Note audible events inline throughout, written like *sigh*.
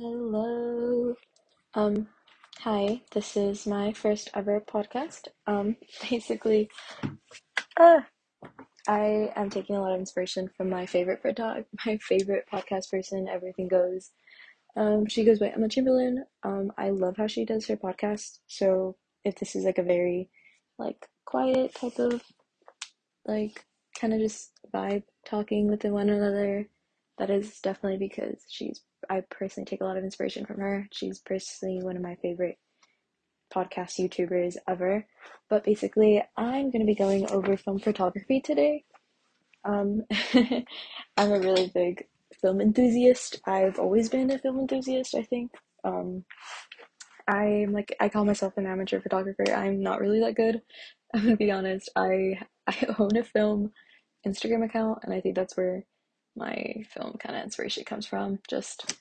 Hello. Um, hi, this is my first ever podcast. Um, *laughs* basically, uh, I am taking a lot of inspiration from my favorite photog- *laughs* my favorite podcast person, Everything Goes. Um, she goes by Emma Chamberlain. Um, I love how she does her podcast. So if this is like a very like quiet type of like kind of just vibe talking with one another, that is definitely because she's I personally take a lot of inspiration from her. She's personally one of my favorite podcast YouTubers ever. But basically, I'm going to be going over film photography today. Um, *laughs* I'm a really big film enthusiast. I've always been a film enthusiast, I think. Um, I'm like I call myself an amateur photographer. I'm not really that good. *laughs* I'm gonna be honest. I *laughs* I own a film Instagram account, and I think that's where my film kind of inspiration comes from. Just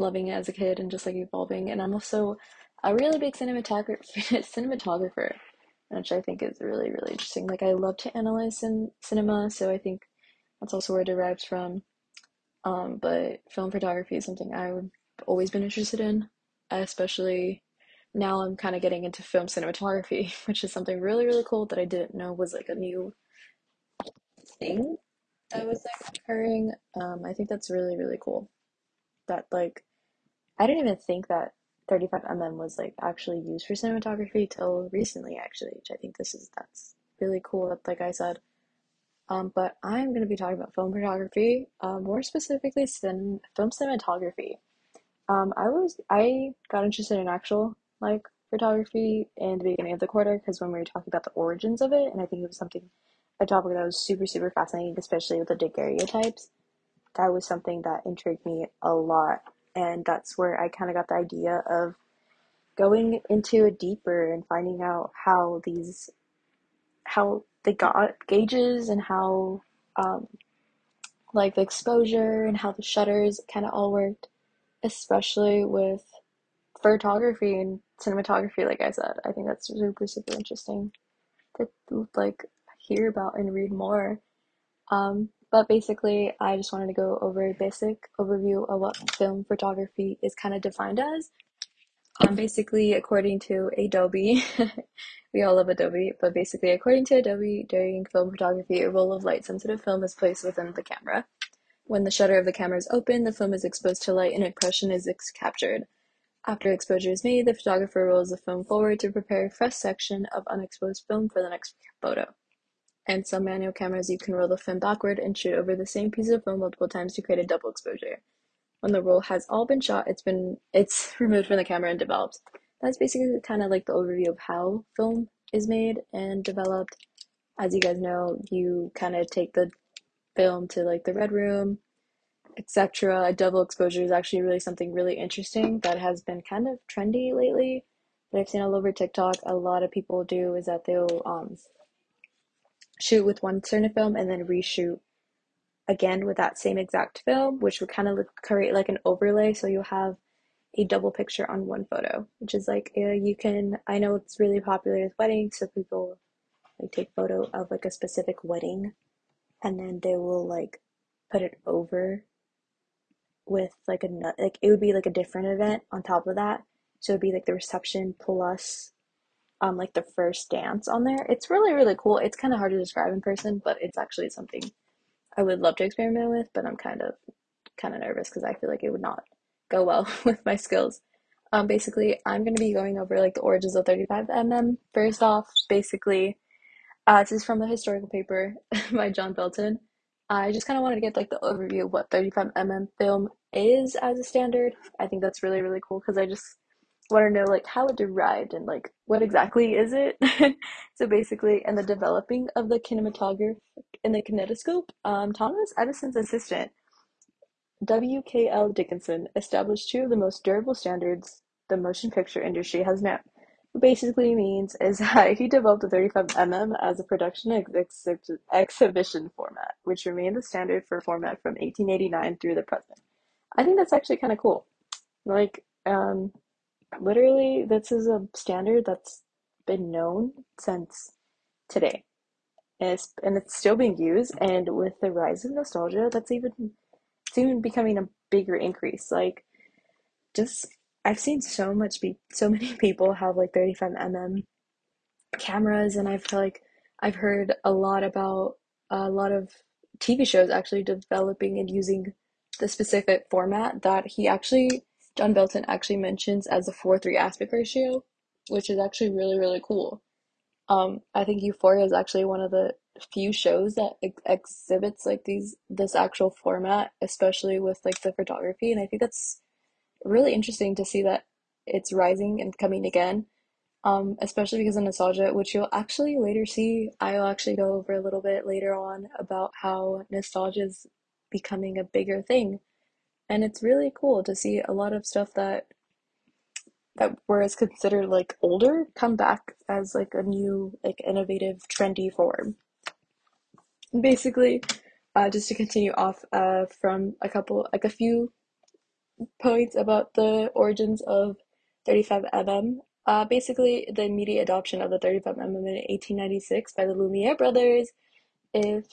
loving it as a kid and just like evolving. And I'm also a really big cinematographer, *laughs* cinematographer, which I think is really really interesting. Like I love to analyze in cinema, so I think that's also where it derives from. Um, but film photography is something I've always been interested in, especially now I'm kind of getting into film cinematography, *laughs* which is something really really cool that I didn't know was like a new thing that was like occurring. Um, I think that's really really cool. That like I didn't even think that 35mm was like actually used for cinematography till recently actually, which I think this is that's really cool. Like I said. Um, but I'm going to be talking about film photography, uh, more specifically cin- film cinematography. Um, I was I got interested in actual like photography in the beginning of the quarter because when we were talking about the origins of it, and I think it was something a topic that was super super fascinating, especially with the daguerreotypes. That was something that intrigued me a lot, and that's where I kind of got the idea of going into it deeper and finding out how these how got gauges and how um, like the exposure and how the shutters kind of all worked, especially with photography and cinematography. Like I said, I think that's super super interesting to like hear about and read more. Um, but basically, I just wanted to go over a basic overview of what film photography is kind of defined as. Um, basically, according to Adobe, *laughs* we all love Adobe, but basically, according to Adobe, during film photography, a roll of light sensitive film is placed within the camera. When the shutter of the camera is open, the film is exposed to light and an impression is captured. After exposure is made, the photographer rolls the film forward to prepare a fresh section of unexposed film for the next photo. And some manual cameras, you can roll the film backward and shoot over the same piece of film multiple times to create a double exposure. When the roll has all been shot, it's been it's *laughs* removed from the camera and developed. That's basically kind of like the overview of how film is made and developed. As you guys know, you kind of take the film to like the red room, etc. A double exposure is actually really something really interesting that has been kind of trendy lately. That I've seen all over TikTok. A lot of people do is that they'll um, shoot with one certain film and then reshoot again with that same exact film, which would kind of create like an overlay. So you'll have a double picture on one photo, which is like uh, you can. I know it's really popular with weddings, so people like take photo of like a specific wedding, and then they will like put it over with like a like it would be like a different event on top of that. So it'd be like the reception plus um like the first dance on there. It's really really cool. It's kind of hard to describe in person, but it's actually something I would love to experiment with, but I'm kind of kind of nervous because I feel like it would not go well *laughs* with my skills. Um, basically, I'm going to be going over like the origins of 35mm. First off, basically, uh, this is from a historical paper *laughs* by John Belton. I just kind of wanted to get like the overview of what 35mm film is as a standard. I think that's really really cool because I just want to know like how it derived and like what exactly is it. *laughs* so basically, in the developing of the kinematograph in the kinetoscope, um, Thomas Edison's assistant W. K. L. Dickson established two of the most durable standards the motion picture industry has known. What basically means is *laughs* that he developed the 35mm as a production ex- ex- exhibition format, which remained the standard for format from 1889 through the present. I think that's actually kind of cool. Like, um, literally, this is a standard that's been known since today. And it's, and it's still being used, and with the rise of nostalgia, that's even it's even becoming a bigger increase. Like just I've seen so much be so *laughs* many people have like 35 mm cameras and I've like I've heard a lot about a lot of TV shows actually developing and using the specific format that he actually John Belton actually mentions as a 4-3 aspect ratio, which is actually really really cool. Um, I think Euphoria is actually one of the few shows that ex exhibits like these this actual format, especially with like the photography, and I think that's really interesting to see that it's rising and coming again. Um, especially because of nostalgia, which you'll actually later see. I'll actually go over a little bit later on about how nostalgia is becoming a bigger thing, and it's really cool to see a lot of stuff that that whereas considered like older come back as like a new like innovative trendy form. Basically uh, just to continue off uh, from a couple like a few points about the origins of 35mm uh, basically the immediate adoption of the 35mm in 1896 by the lumiere brothers. If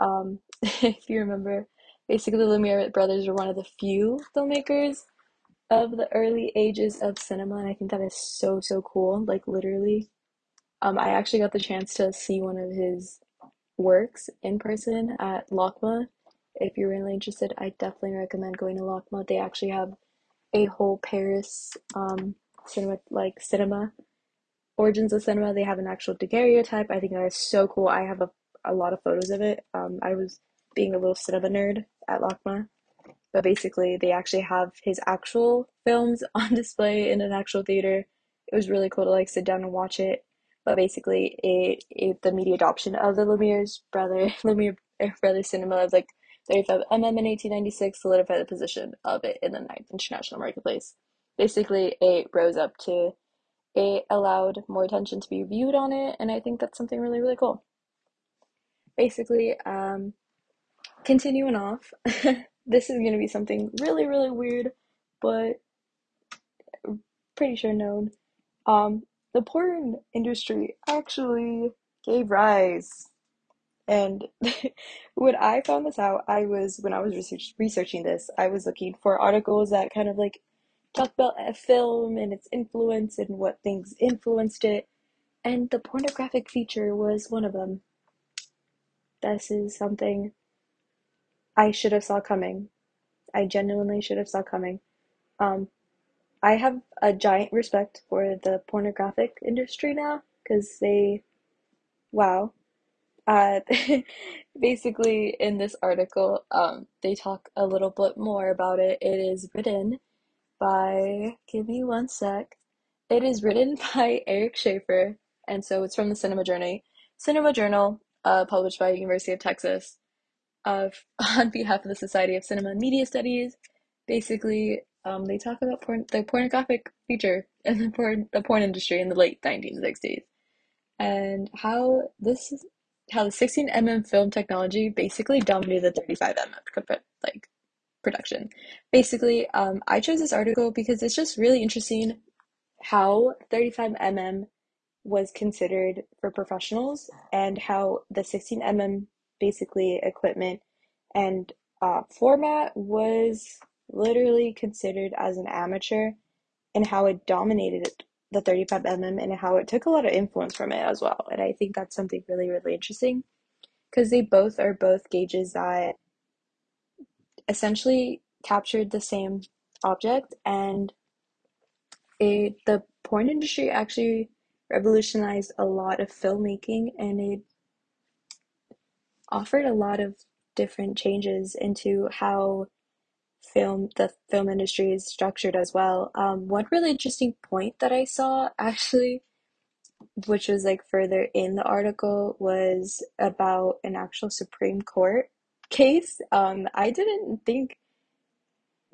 um, *laughs* if you remember basically lumiere brothers were one of the few filmmakers of the early ages of cinema, and I think that is so so cool. Like literally, um, I actually got the chance to see one of his works in person at LACMA. If you're really interested, I definitely recommend going to LACMA. They actually have a whole Paris um, cinema like cinema origins of cinema. They have an actual daguerreotype. I think that is so cool. I have a, a lot of photos of it. Um, I was being a little cinema nerd at LACMA but basically they actually have his actual films *laughs* on display in an actual theater. It was really cool to like sit down and watch it. But basically, it, it the media adoption of the Lumiere's brother *laughs* Lumiere brother cinema of like 35 mm in 1896 solidified the position of it in the ninth international marketplace. Basically, it rose up to it allowed more attention to be viewed on it, and I think that's something really really cool. Basically, um, continuing off. *laughs* this is going to be something really, really weird, but pretty sure known. Um, the porn industry actually gave rise. And *laughs* when I found this out, I was, when I was research, researching this, I was looking for articles that kind of like talk about a film and its influence and what things influenced it. And the pornographic feature was one of them. This is something I should have saw coming. I genuinely should have saw coming. Um, I have a giant respect for the pornographic industry now because they, wow. Uh, *laughs* basically, in this article, um, they talk a little bit more about it. It is written by, give me one sec. It is written *laughs* by Eric Schaefer, and so it's from the Cinema Journey, Cinema Journal, uh, published by University of Texas of *laughs* on behalf of the Society of Cinema and Media Studies. Basically, um, they talk about porn, the pornographic feature in the porn the porn industry in the late 1960s, and how this how the 16 mm film technology basically dominated the 35 mm like production. Basically, um, I chose this article because it's just really interesting how 35 mm was considered for professionals and how the 16 mm basically equipment and uh, format was literally considered as an amateur and how it dominated the 35mm and how it took a lot of influence from it as well. And I think that's something really, really interesting because they both are both gauges that essentially captured the same object and it the porn industry actually revolutionized a lot of filmmaking and it offered a lot of different changes into how film the film industry is structured as well. Um, one really interesting point that I saw *laughs* actually, which was like further in the article, was about an actual Supreme Court *laughs* case. Um, I didn't think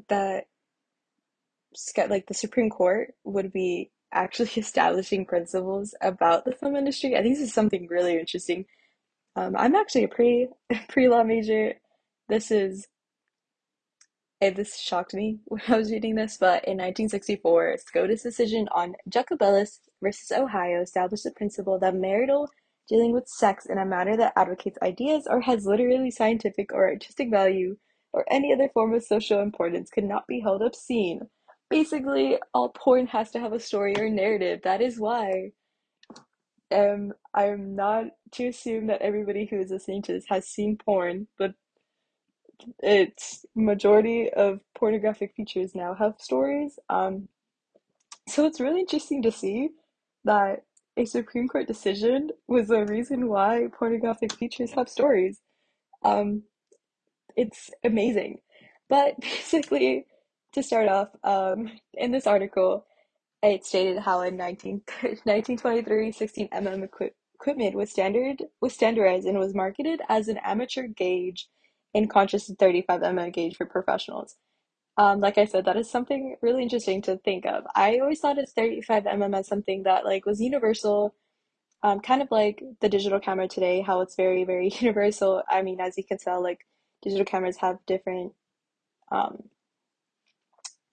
that like the Supreme Court would be *laughs* actually establishing principles about the film industry. I think this is something really interesting um, I'm actually a pre *laughs* pre law major. This is and this shocked me *laughs* when I was reading this, but in 1964, SCOTUS decision on Jacobellis versus Ohio established the principle that marital dealing with sex in a manner that advocates ideas or has literally scientific or artistic value or any other form of social importance could not be held obscene. basically all porn has to have a story or narrative. That is why um I'm not to assume that everybody who is listening to this has seen porn, but it's majority of pornographic features now have stories. Um, so it's really interesting to see that a Supreme Court decision was the reason why pornographic features have stories. Um, it's amazing. But *laughs* basically, to start off, um, in this article, it stated how in 19, *laughs* 1923, 16 mm equi equipment was standard was standardized and was marketed as an amateur gauge in contrast to 35 mm gauge for professionals. Um, like I said, that is something really interesting to think of. I always thought it's 35 mm as something that like was universal, um, kind of like the digital camera today, how it's very, very *laughs* universal. I mean, as you can tell, like digital cameras have different um,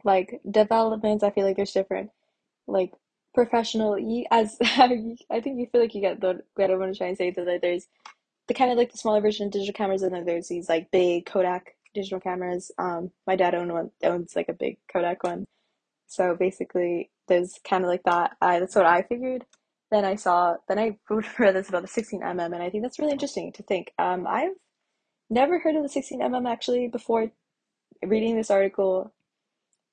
like developments. I feel like there's different like professional you as *laughs* I think you feel like you get the what I want to say that like, there's the kind of like the smaller version of digital cameras and then there's these like big Kodak digital cameras. Um, my dad owned one owns like a big Kodak one. So basically there's kind of like that. I that's what I figured. Then I saw then I *laughs* read this about the 16mm and I think that's really interesting to think. Um, I've never heard of the 16mm actually before reading this article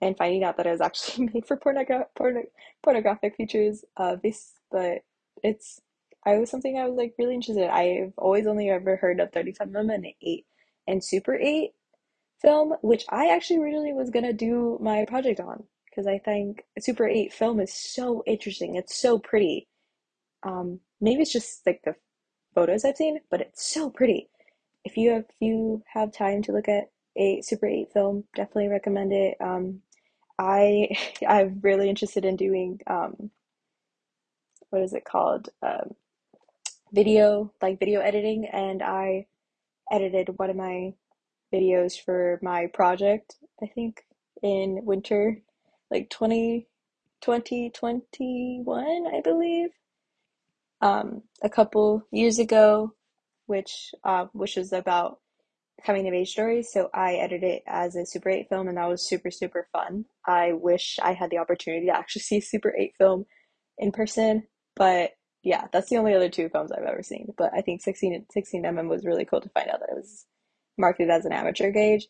and finding out that it was actually *laughs* made for pornogra- porno- pornographic features. Uh, this, but it's I was something I was like really interested. In. I've always only ever heard of 35mm and 8 and Super 8 film, which I actually originally was gonna do my project on because I think Super 8 film is so interesting. It's so pretty. Um, maybe it's just like the photos I've seen, but it's so pretty. If you have if you have time to look at a Super 8 film, definitely recommend it. Um, I *laughs* I'm really interested in doing um, what is it called? Um, video, like video editing, and I edited one of my videos for my project, I think in winter, like 20, 2021, I believe. Um, a couple years ago, which uh, which was about coming of age stories. So I edited it as a Super 8 film, and that was super, super fun. I wish I had the opportunity to actually *laughs* see Super 8 film in person, but yeah, that's the only other two films I've ever seen. But I think 16, 16mm was really cool to find out that it was marketed as an amateur gauge.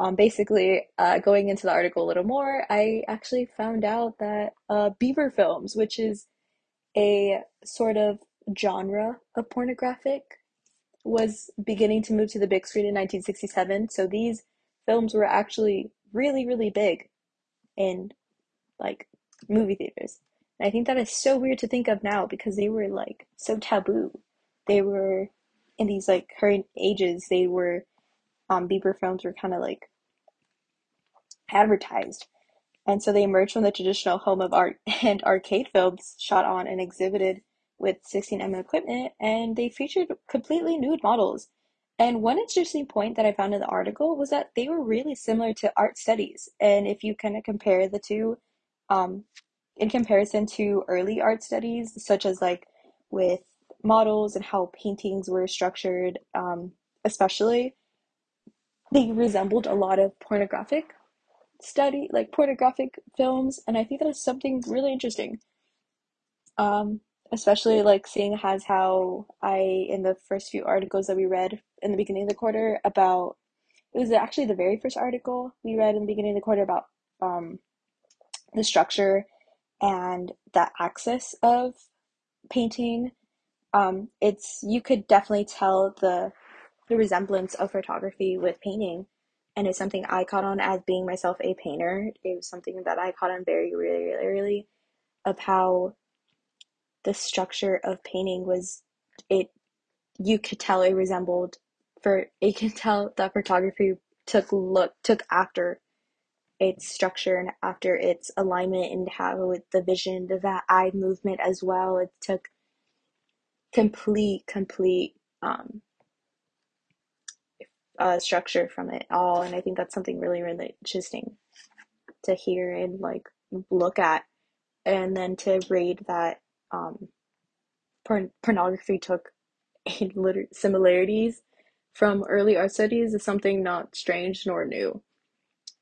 Um, basically, uh, going into the article a little more, I actually found out that uh, Beaver films, which is a sort of genre of pornographic was beginning to move to the big screen in 1967. So these films were actually really, really big in like movie theaters. And I think that is so weird to think of now because they were like so taboo. They were in these like current ages, they were um Beaver films were kind of like advertised. And so they emerged from the traditional home of art *laughs* and arcade films shot on and exhibited with 16mm equipment and they featured completely nude models. And one interesting point that I found in the article was that they were really similar to art studies. And if you kind of compare the two, um, in comparison to early art studies, such as like with models and how paintings were structured, um, especially, they resembled a lot of pornographic study, like pornographic films. And I think that is something really interesting. Um, especially like seeing as how I in the first few articles that we read in the beginning of the quarter about it was actually the very first article we read in the beginning of the quarter about um, the structure and the axis of painting. Um, it's you could definitely tell the the resemblance of photography with painting, and it's something I caught on as being myself a painter. It was something that I caught on very really really really of how the structure of painting was it you could tell it resembled for you can tell that photography took look took after its structure and after its alignment and how it, the vision the eye movement as well. It took complete complete um uh, structure from it all and i think that's something really really interesting to hear and like look at and then to read that um, porn- pornography took *laughs* similarities from early art studies is something not strange nor new.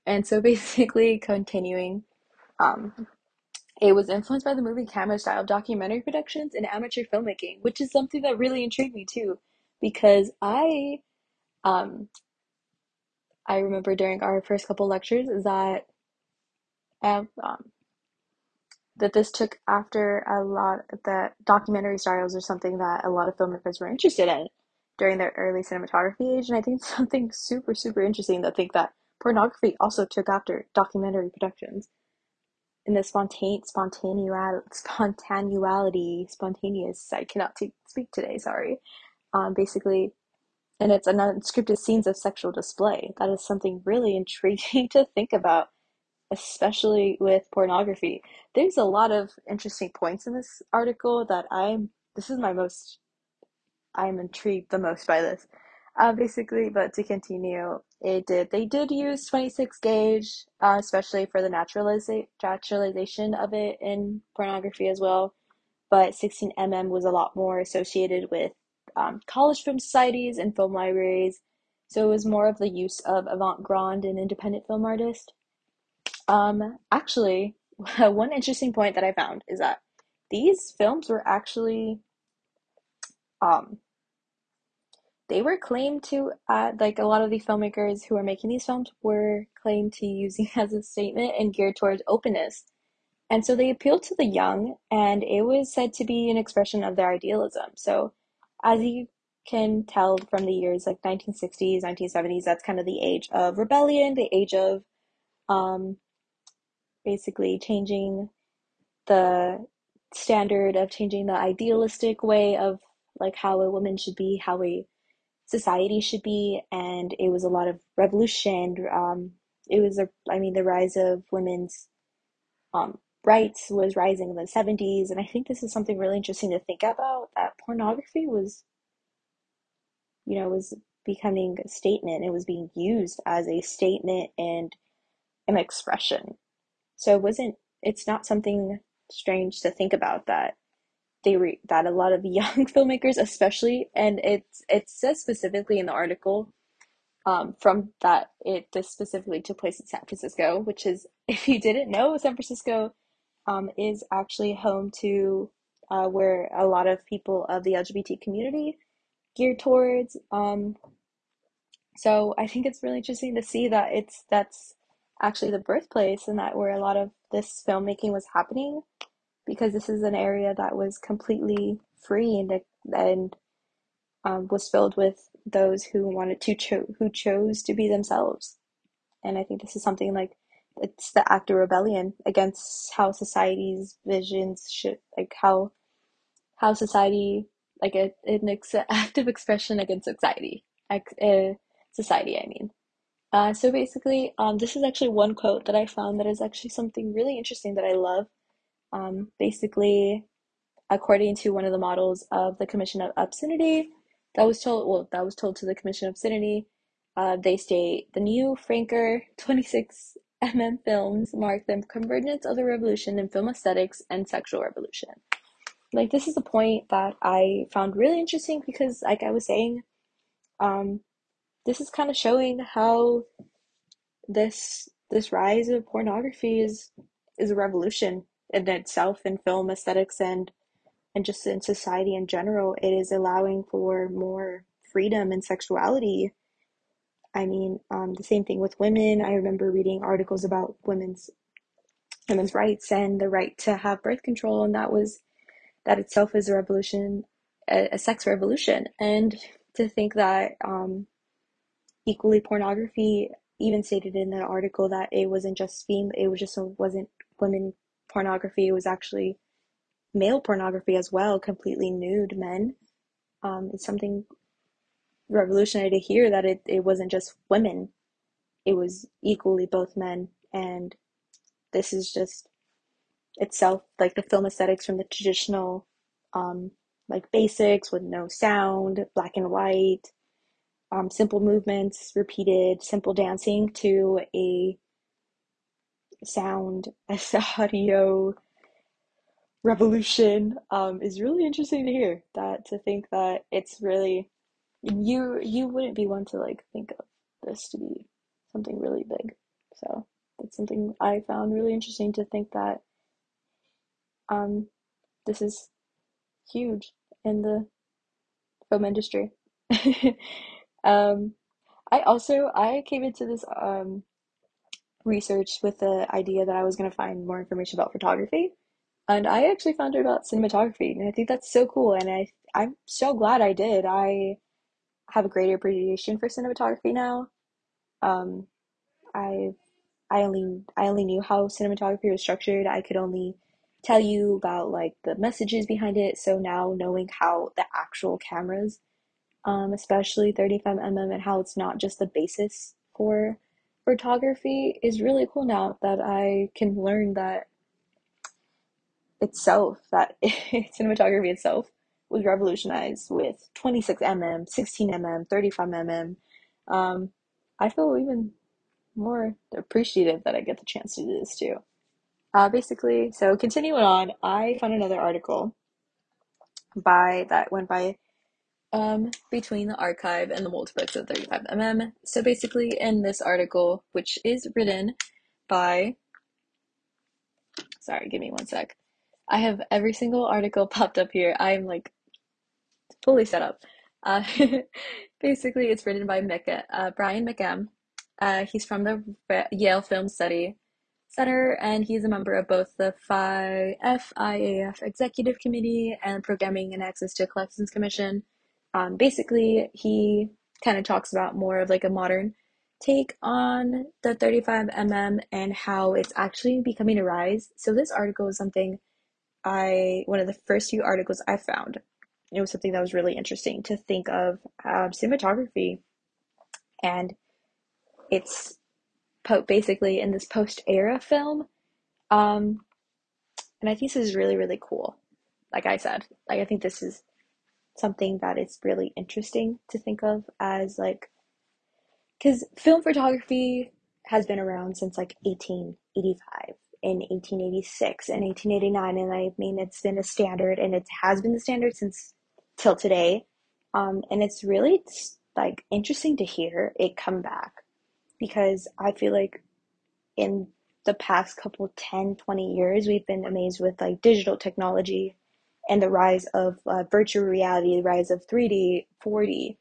And so *laughs* basically, continuing Um, it was influenced by the movie camera style documentary productions and amateur filmmaking, which is something that really intrigued me too, because I, um, I remember during our first couple lectures that, um, that this took after a lot that documentary styles are something that a lot of filmmakers were interested in during their early cinematography age, and I think *laughs* something super super interesting to think that pornography also took after documentary productions. In the spontane spontaneous spontaneity spontaneous I cannot t- speak today sorry. Um basically and it's an unscripted scenes of sexual display. That is something really *laughs* intriguing to think about especially with pornography there's a lot of interesting points in this article that I'm this is my most I'm intrigued the most by this uh, basically, but to continue, it did. They did use 26 gauge, uh, especially for the naturaliza- naturalization of it in pornography as well. But 16 mm was a lot more associated with um, college film societies and film libraries. So it was more of the use of avant-garde and independent film artists. Um, actually, *laughs* one interesting point that I found is that these films were actually um, they were claimed to uh, like a lot of the filmmakers who were making these films were claimed to using *laughs* as a statement and geared towards openness. And so they appealed to the young and it was said to be an expression of their idealism. So as you can tell from the years like 1960s 1970s that's kind of the age of rebellion the age of um, basically changing the standard of changing the idealistic way of like how a woman should be how a society should be, and it was a lot of revolution. Um, it was a, I mean, the rise of women's um, rights was rising in the 70s, and I think this is something really interesting to think about. That pornography was, you know, was becoming a statement. It was being used as a statement and an expression. So it wasn't. It's not something strange to think about that they re- that a lot of *laughs* young filmmakers, especially, and it's it says specifically in the article um, from that it this specifically took place in San Francisco, which is *laughs* if you didn't know, San Francisco um, is actually home to uh, where a lot of people of the LGBT community geared towards. Um, so I think it's really interesting to see that it's that's actually the birthplace and that where a lot of this filmmaking was happening because this is an area that was completely free and and um, was filled with those who wanted to cho- who chose to be themselves. And I think this is something like it's the act of rebellion against how society's visions should like how how society like a, an ex- active expression against society ex- uh, society I mean uh, so basically um, this is actually one quote that I found that is actually something really interesting that I love um, basically, according to one of the models of the Commission of Obscenity, that was told well that was told to the Commission of Obscenity. Uh, they state the new franker 26 mm films mark the convergence of the revolution in film aesthetics and sexual revolution. Like this is a point that I found really interesting because, like I was saying, um, this is kind of showing how this this rise of pornography is is a revolution in itself in film aesthetics and and just in society in general. It is allowing for more freedom and sexuality. I mean um, the same thing with women. I remember reading articles about women's women's rights and the right to have birth control and that was that itself is a revolution a, a sex revolution. And to think that um, equally pornography even stated in the article that it wasn't just fem it was just wasn't women pornography it was actually male pornography as well completely nude men. Um, it's something revolutionary to hear that it, it wasn't just women. It was equally both men and this is just itself like the film aesthetics from the traditional um, like basics with no sound black and white um, simple movements, repeated simple dancing to a sound, *laughs* a audio revolution um, is really interesting to hear. That to think that it's really you you wouldn't be one to like think of this to be something really big. So that's something I found really interesting to think that um, this is huge in the film industry. *laughs* um, I also I came into this um, research with the idea that I was going to find more information about photography, and I actually found out about cinematography, and I think that's so cool. And I I'm so glad I did. I have a greater appreciation for cinematography now. Um, I I only I only knew how cinematography was structured. I could only tell you about like the messages behind it. So now knowing how the actual cameras, um, especially 35mm and how it's not just the basis for photography is really cool now that I can learn that itself, that *laughs* cinematography itself was revolutionized with 26mm, 16mm, 35mm. Um, I feel even more appreciative that I get the chance to do this too. Uh, basically, so continuing on, I found another article by that went by um, between the archive and the multiplex of 35mm. So basically, in this article, which is written by, sorry, give me one sec. I have every single article *laughs* popped up here. I'm like fully set up. Uh, *laughs* basically, it's written by Mc- uh, Brian McM. Uh, he's from the Yale Film Study Center, and he's a member of both the FIAF Executive Committee and Programming and Access to Collections Commission. Um, basically, he kind of talks about more of like a modern take on the 35mm and how it's actually becoming a rise. So this article is something I one of the first few articles I found. It was something that was really interesting to think of um, cinematography and it's po- basically in this post era film. Um, and I think this is really, really cool. Like I said, like I think this is something that is really interesting to think of as like, because film photography has been around since like 1885 in 1886 and 1889 and i mean it's been a standard and it has been the standard since till today. Um, and it's really like interesting to hear it come back because i feel like in the past couple 10 20 years we've been amazed with like digital technology and the rise of uh, virtual reality the rise of 3d 4d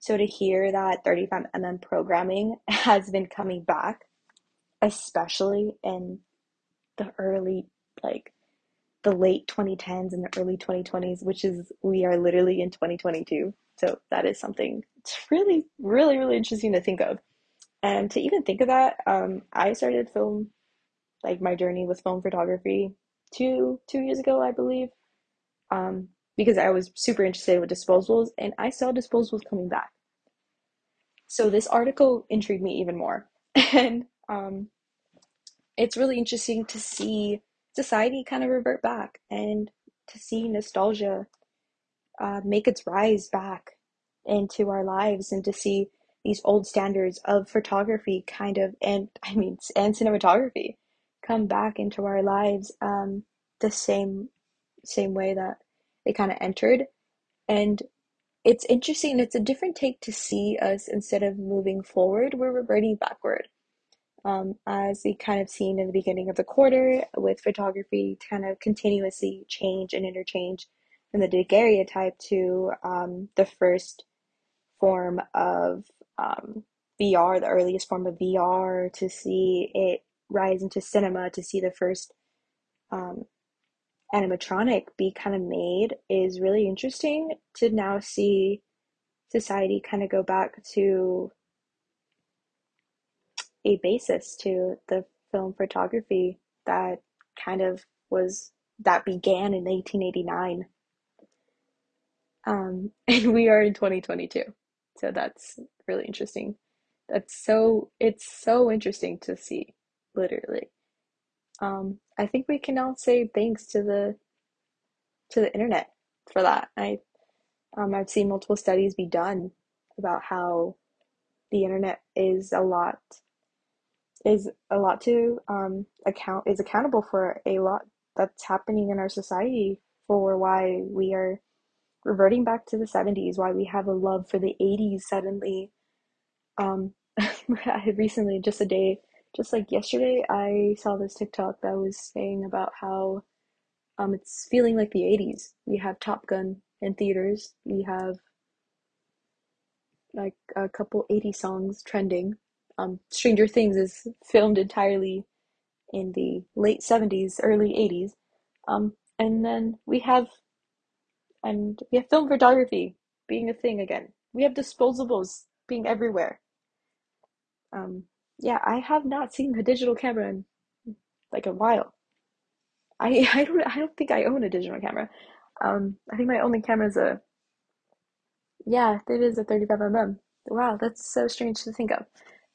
so to hear that 35mm programming *laughs* has been coming back especially in the early like the late 2010s and the early 2020s which is we are literally in 2022 so that is something it's really really really interesting to think of. And to even think of that um, i started film like my journey with film photography two two years ago i believe um, because i was super interested with disposables and i saw disposables coming back. So this article intrigued me even more. *laughs* And um, it's really interesting to see society kind of revert back and to see nostalgia uh, make its rise back into our lives and to see these old standards of photography kind of and *laughs* i mean and cinematography come back into our lives um, the same same way that they kind of entered. And it's interesting it's a different take to see us instead of moving forward we're reverting backward. Um, as we kind of seen in the beginning of the quarter with photography kind of continuously change and interchange from the daguerreotype to um, the first form of um, VR, the earliest form of VR, to see it rise into cinema, to see the first um, animatronic be kind of made is really interesting to now see society kind of go back to a basis to the film photography that kind of was that began in 1889 um, *laughs* and we are in 2022 so that's really interesting. That's so it's so interesting to see literally um, i think we can all say thanks to the to the internet for that. I um, i've seen multiple studies be done about how the internet is a lot is a lot to um, account is accountable for a lot that's happening in our society for why we are reverting back to the 70s why we have a love for the 80s suddenly. Um *laughs* recently just a day just like yesterday, I saw this TikTok that was saying about how um, it's feeling like the 80s. We have Top Gun in theaters. We have like a couple 80 songs trending. Um, Stranger Things is filmed entirely in the late 70s, early 80s. Um, and then we have and we have film photography being a thing again. We have disposables being everywhere. Um, yeah, I have not seen a digital camera in like a while. I *laughs* I don't I don't think I own a digital camera. Um, I think my only camera is a yeah, it is a 35mm. Wow, that's so strange to think of.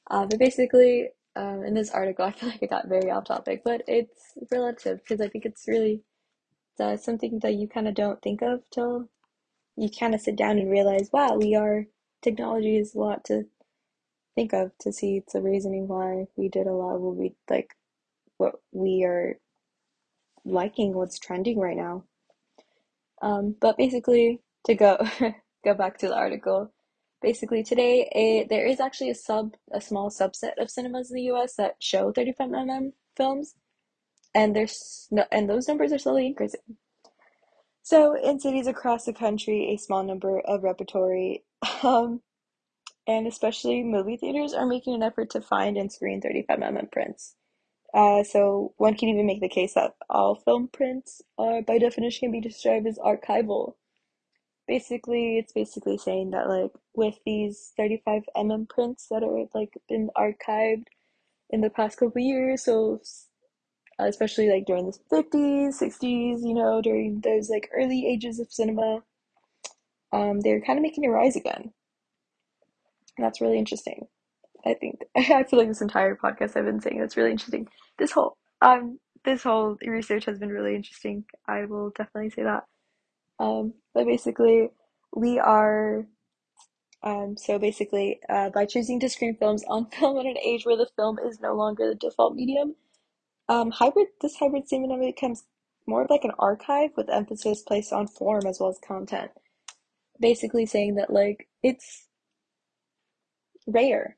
Uh, but basically, um, in this article, *laughs* I feel like I got very off topic, but it's relative because I think it's really uh, something that you kind of don't think of till you kind of sit down and realize, wow, we are technology is a lot to think of to see the reasoning why we did a lot of what we like what we are liking what's trending right now. Um, but basically, to go *laughs* go back to the article, basically today it, there is actually a sub a small subset of cinemas in the U.S. that show 35 mm films, and there's no, and those numbers are slowly increasing. So in cities across the country, a small number of repertory *laughs* um, and especially movie theaters are making an effort to find and screen 35 mm prints. Uh, so one can even make the case that all film prints are by definition can be described as archival. Basically, it's basically saying that like with these 35 mm prints that are like been archived in the past couple years, so especially like during the 50s, 60s, you know, during those like early ages of cinema, um, they're kind of making a rise again. And that's really interesting. I think *laughs* I feel like this entire podcast I've been saying that's really interesting. This whole um this whole research has been really interesting. I will definitely say that. Um, but basically, we are um, so basically, uh, by choosing to screen films on *laughs* film at an age where the film is no longer the default medium, um, hybrid this hybrid cinema becomes more of like an archive with emphasis placed on form as well as content. Basically saying that like it's rare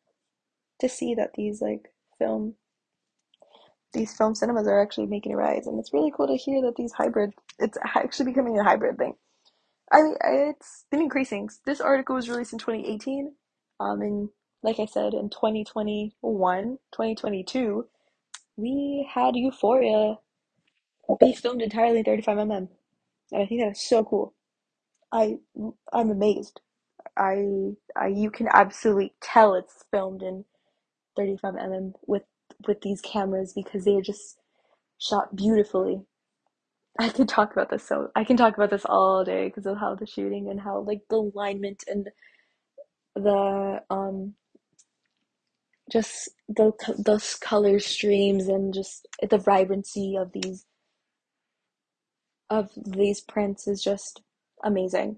to see that these like film these film cinemas are actually making a rise and it's really cool to hear that these hybrid it's actually becoming a hybrid thing. I mean it's been increasing. This article was released in 2018 um and like i said in 2021 2022 we had euphoria. Be filmed entirely in 35mm and i think that is so cool. I i'm amazed I, I you can absolutely tell it's filmed in 35 mm with with these cameras because they are just shot beautifully. I could talk about this so I can talk about this all day because of how the shooting and how like the alignment and the um just the those color streams and just the vibrancy of these of these prints is just amazing.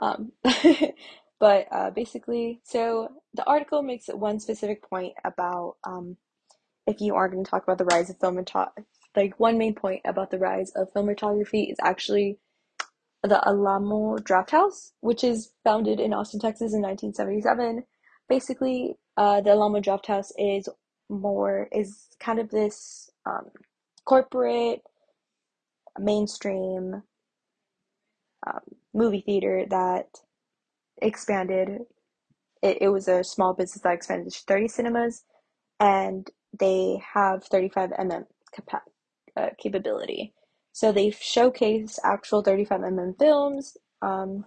Um, *laughs* but uh, basically, so the article makes one specific point about um, if you are going to talk about the rise of film and like one main point about the rise of film photography is actually the Alamo Drafthouse, which is founded in Austin, Texas in 1977. Basically, uh, the Alamo Drafthouse is more is kind of this um, corporate mainstream um, movie theater that expanded. It, it was a small business that expanded to 30 cinemas, and they have 35 mm capa- uh, capability. So they showcase actual 35 mm films, um,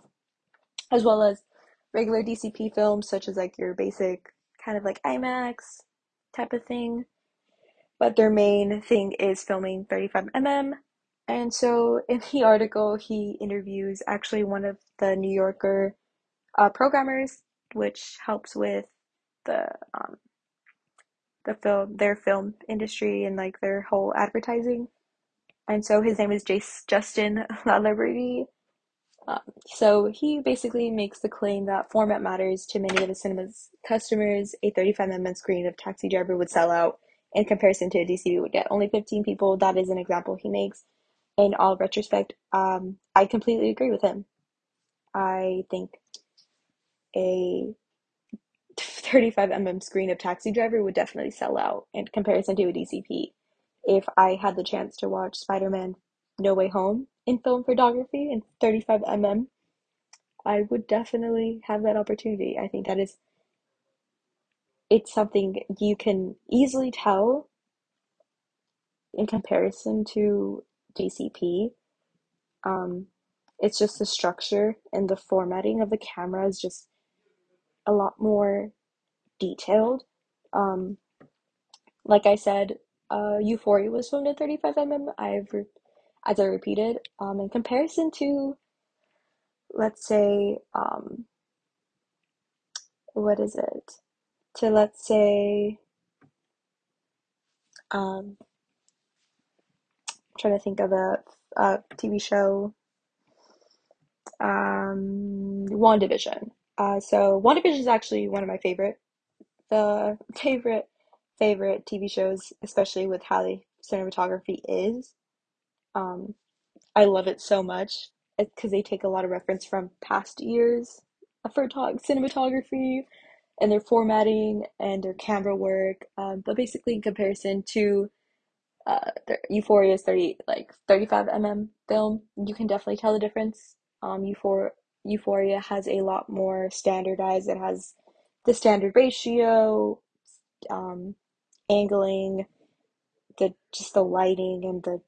as well as regular DCP films, such as like your basic kind of like IMAX type of thing. But their main thing is filming 35 mm. And so in the article, he interviews actually one of the New Yorker uh, programmers, which helps with the um, the film their film industry and like their whole advertising. And so his name is Jace, Justin *laughs* LaLiberty. Um, so he basically makes the claim that format matters to many of the cinema's customers. A 35mm screen of Taxi Driver would sell out in comparison to a DCP would get only 15 people. That is an example he makes. In all retrospect, um, I completely agree with him. I think a 35mm screen of Taxi Driver would definitely sell out in comparison to a DCP. If I had the chance to watch Spider-Man No Way Home in film photography in 35mm, I would definitely have that opportunity. I think that is it's something you can easily tell in comparison to DCP. Um, it's just the structure and the formatting of the camera is just a lot more detailed. Um, like I said, uh, Euphoria was filmed at 35mm. I've, re- as I repeated, um, in comparison to, let's say, um, what is it? To let's say, um, I'm trying to think of a, a TV show, um, WandaVision. Uh, so WandaVision is actually one of my favorite, the *laughs* favorite, favorite TV shows, especially with how the cinematography is. Um, I love it so much because they take a lot of reference from past years of cinematography and their formatting and their camera work. Um, but basically, in comparison to uh, Euphoria is 30 like 35 mm film, you can definitely tell the difference. Um, Euphoria Euphoria has a lot more standardized. It has the standard ratio, um, angling, the just the lighting and the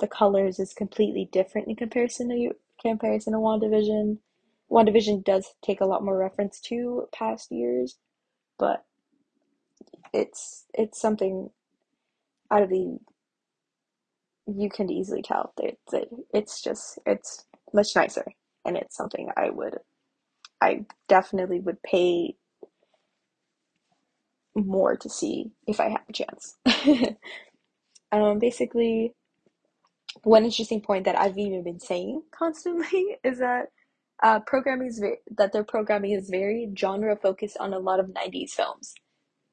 the colors is completely different in comparison to comparison to WandaVision. WandaVision does take a lot more reference to past years, but it's it's something out of the you can easily tell that it's, it's just it's much nicer and it's something I would I definitely would pay more to see if I had a chance. *laughs* um, basically, one interesting point that I've even been saying *laughs* constantly is that uh, programming is that their programming is very genre focused on a lot of 90s films.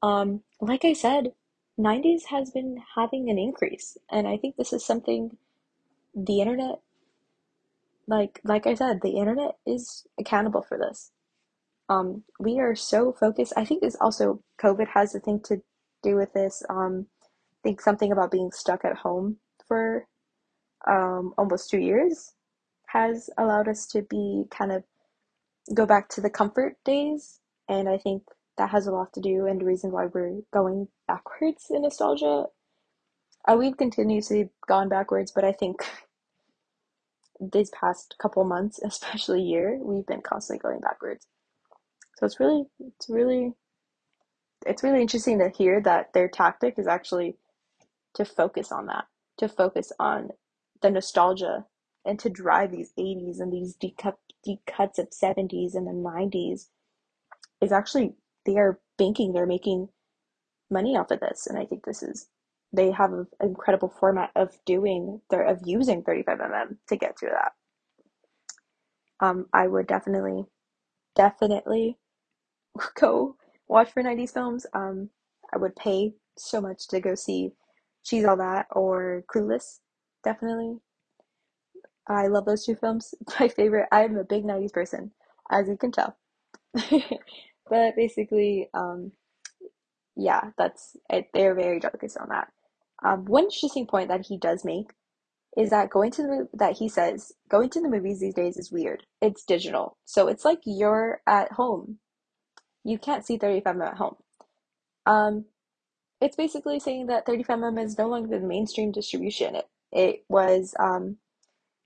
Um, like I said, 90s has been having an increase, and I think this is something the internet like like I said, the internet is accountable for this. Um, we are so focused. I think this also COVID has a thing to do with this. Um, I think something about being stuck at home for um, almost two years has allowed us to be kind of go back to the comfort days, and I think that has a lot to do and the reason why we're going backwards in nostalgia. Uh, we've continuously gone backwards, but I think these past couple months, *laughs* especially year, we've been constantly going backwards. So it's really, it's really, it's really interesting to hear that their tactic is actually to focus on that, to focus on the nostalgia and to drive these 80s and these deep, deep cuts of 70s and the 90s is actually, they are banking, they're making money off of this. And I think this is they have an incredible format of doing their of using 35mm to get to that. Um, I would definitely, definitely *laughs* go watch for 90s films. Um, I would pay so much to go see She's All That or Clueless. Definitely. I love those two films. *laughs* My favorite, I'm a big 90s person, as you can tell. *laughs* but basically, um, yeah, that's it. They're very focused on that. Um, one interesting point that he does make is that going to the that he says going to the movies these days is weird. It's digital, so it's like you're at home. You can't see 35mm at home. Um, it's basically saying that 35mm is no longer the mainstream distribution. It it was um,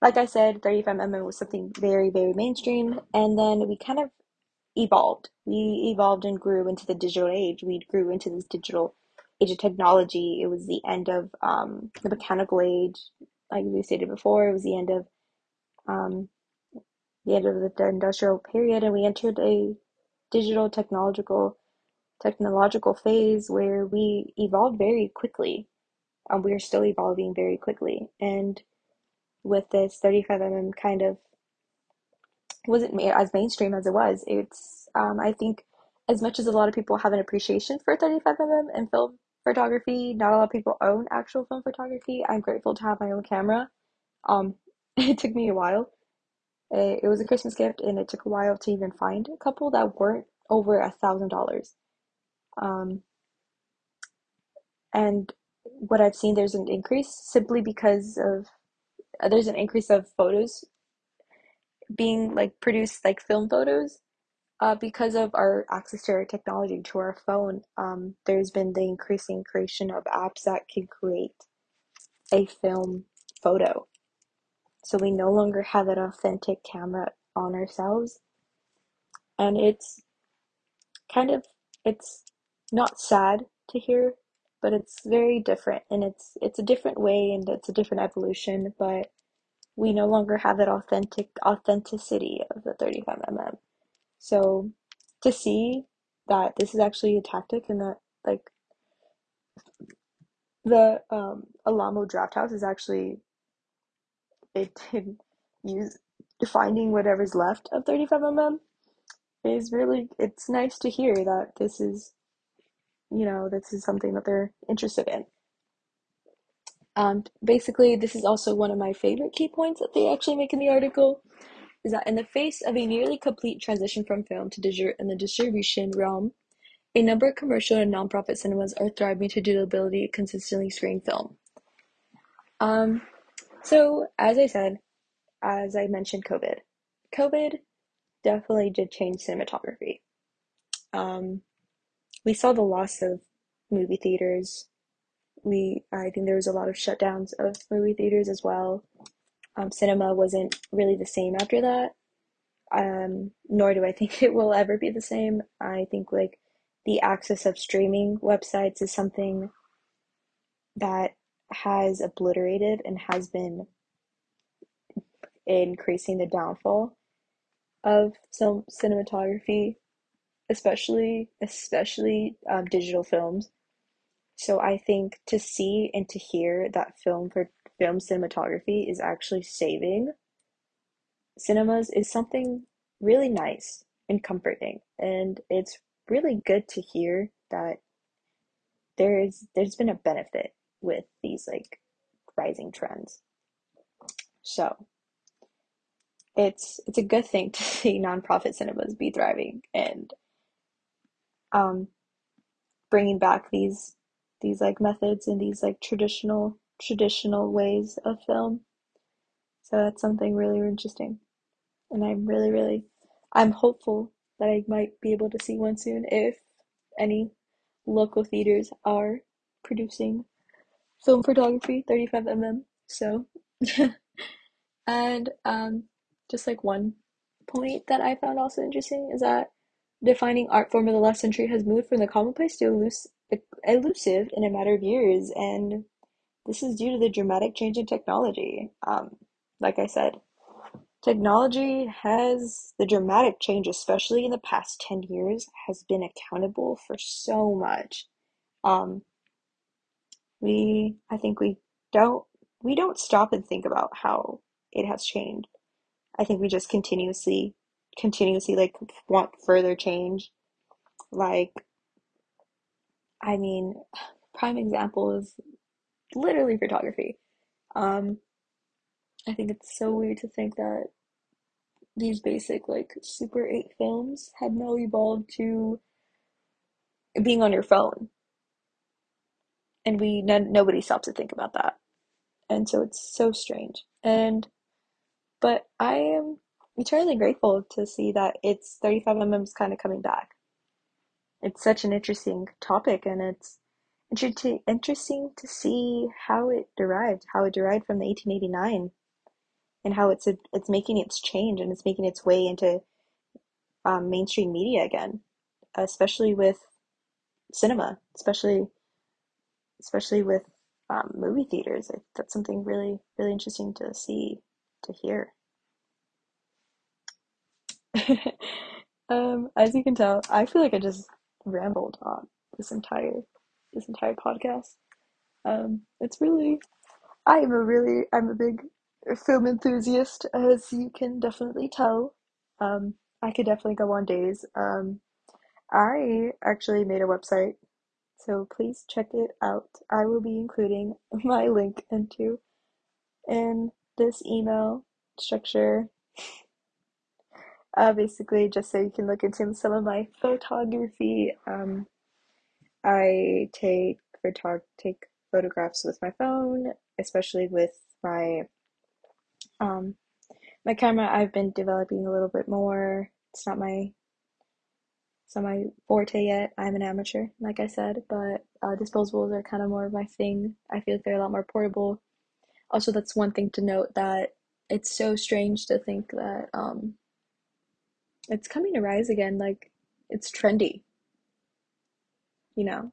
like I said, 35mm was something very very mainstream, and then we kind of evolved. We evolved and grew into the digital age. We grew into this digital age of technology. It was the end of um, the mechanical age, like we stated before. It was the end of um, the end of the industrial period, and we entered a digital technological technological phase where we evolved very quickly. Um, we are still evolving very quickly, and with this 35mm kind of wasn't as mainstream as it was. It's um, I think as much as a lot of people have an appreciation for 35mm and film photography. Not a lot of people own actual film photography. I'm grateful to have my own camera. Um, *laughs* it took me a while. It, it was a Christmas gift, and it took a while to even find a couple that weren't over a thousand dollars. Um, and what I've seen, there's an increase simply because of there's an increase of photos being like produced, like film photos, uh, because of our access to our technology, to our phone. Um, there's been the increasing creation of apps that can create a film photo. So we no longer have that authentic camera on ourselves. And it's kind of it's not sad to hear, but it's very different and it's it's a different way and it's a different evolution, but we no longer have that authentic authenticity of the 35mm. So to see that this is actually a tactic and that like the um, Alamo Drafthouse is actually it did use finding whatever's left of 35mm is really it's nice to hear that this is you know this is something that they're interested in. Um, basically this is also one of my favorite key points that they actually make in the article is that in the face of a nearly complete transition from film to digital in the distribution realm a number of commercial and nonprofit cinemas are thriving to do the ability to consistently screen film um, so as i said as i mentioned covid covid definitely did change cinematography um, we saw the loss of movie theaters. We I think there was a lot of shutdowns of movie theaters as well. Um, cinema wasn't really the same after that. Um, nor do I think *laughs* it will ever be the same. I think like the access of streaming websites is something that has obliterated and has been increasing the downfall of some cinematography especially especially um, digital films. So I think to see and to hear that film for film cinematography is actually saving cinemas is something really nice and comforting, and it's really good to hear that there is there's been a benefit with these like rising trends. So it's it's a good thing *laughs* to see nonprofit cinemas be thriving and um, bringing back these these like methods and these like traditional traditional ways of film. So that's something really interesting, and I'm really really I'm hopeful that I might be able to see one soon if any local theaters are producing film photography 35mm. So *laughs* and um, just like one point that I found also interesting is that defining art form of the last century has moved from the commonplace to elusive in a matter of years, and this is due to the dramatic change in technology. Um, like I said, technology has the dramatic change, especially in the past 10 years, has been accountable for so much. Um, we, I think we don't, we don't stop and think about how it has changed. I think we just continuously continuously like want further change. Like, I mean, prime example is literally photography. Um, I think it's so weird to think that these basic like Super 8 films have now evolved to being on your phone. And we nobody stops to think about that. And so it's so strange. And but I am eternally grateful to see that it's 35mm is kind of coming back. It's such an interesting topic and it's interesting to see how it derived, how it derived from the 1889 and how it's a, it's making its change and it's making its way into um, mainstream media again, especially with cinema, especially especially with um, movie theaters. That's something really really interesting to see to hear. *laughs* um, as you can tell, I feel like I just rambled on this entire this entire podcast. Um, it's really, I am a really, I'm a big film enthusiast, as you can definitely tell. Um, I could definitely go on days. Um, I actually made a website, so please check it out. I will be including *laughs* my link into in this email structure uh, basically, just so you can look into some of my photography. Um, I take photog take photographs with my phone, especially with my um my camera. I've been developing a little bit more. It's not my it's not my forte yet. I'm an amateur, like I said, but uh, disposables are kind of more of my thing. I feel like they're a lot more portable. Also, that's one thing to note that it's so strange to think that um, it's coming to rise again. Like it's trendy, you know,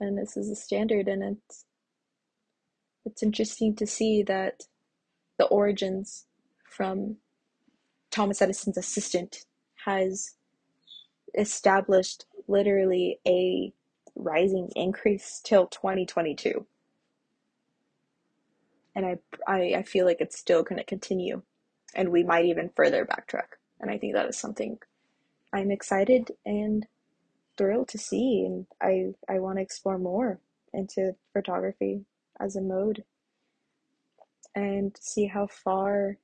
and this is a standard, and it's it's interesting to see that the origins from Thomas Edison's assistant has established literally a rising increase till 2022 and I, I i feel like it's still going to continue and we might even further backtrack and i think that is something i'm excited and thrilled to see and i i want to explore more into photography as a mode and see how far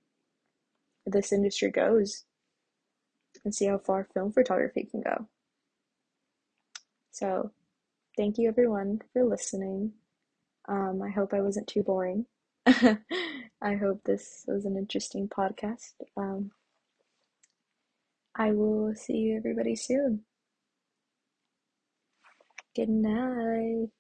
this industry goes and see how far film photography can go. So, thank you everyone for listening. Um, I hope I wasn't too boring. *laughs* I hope this was an interesting podcast. Um, I will see you everybody soon. Good night.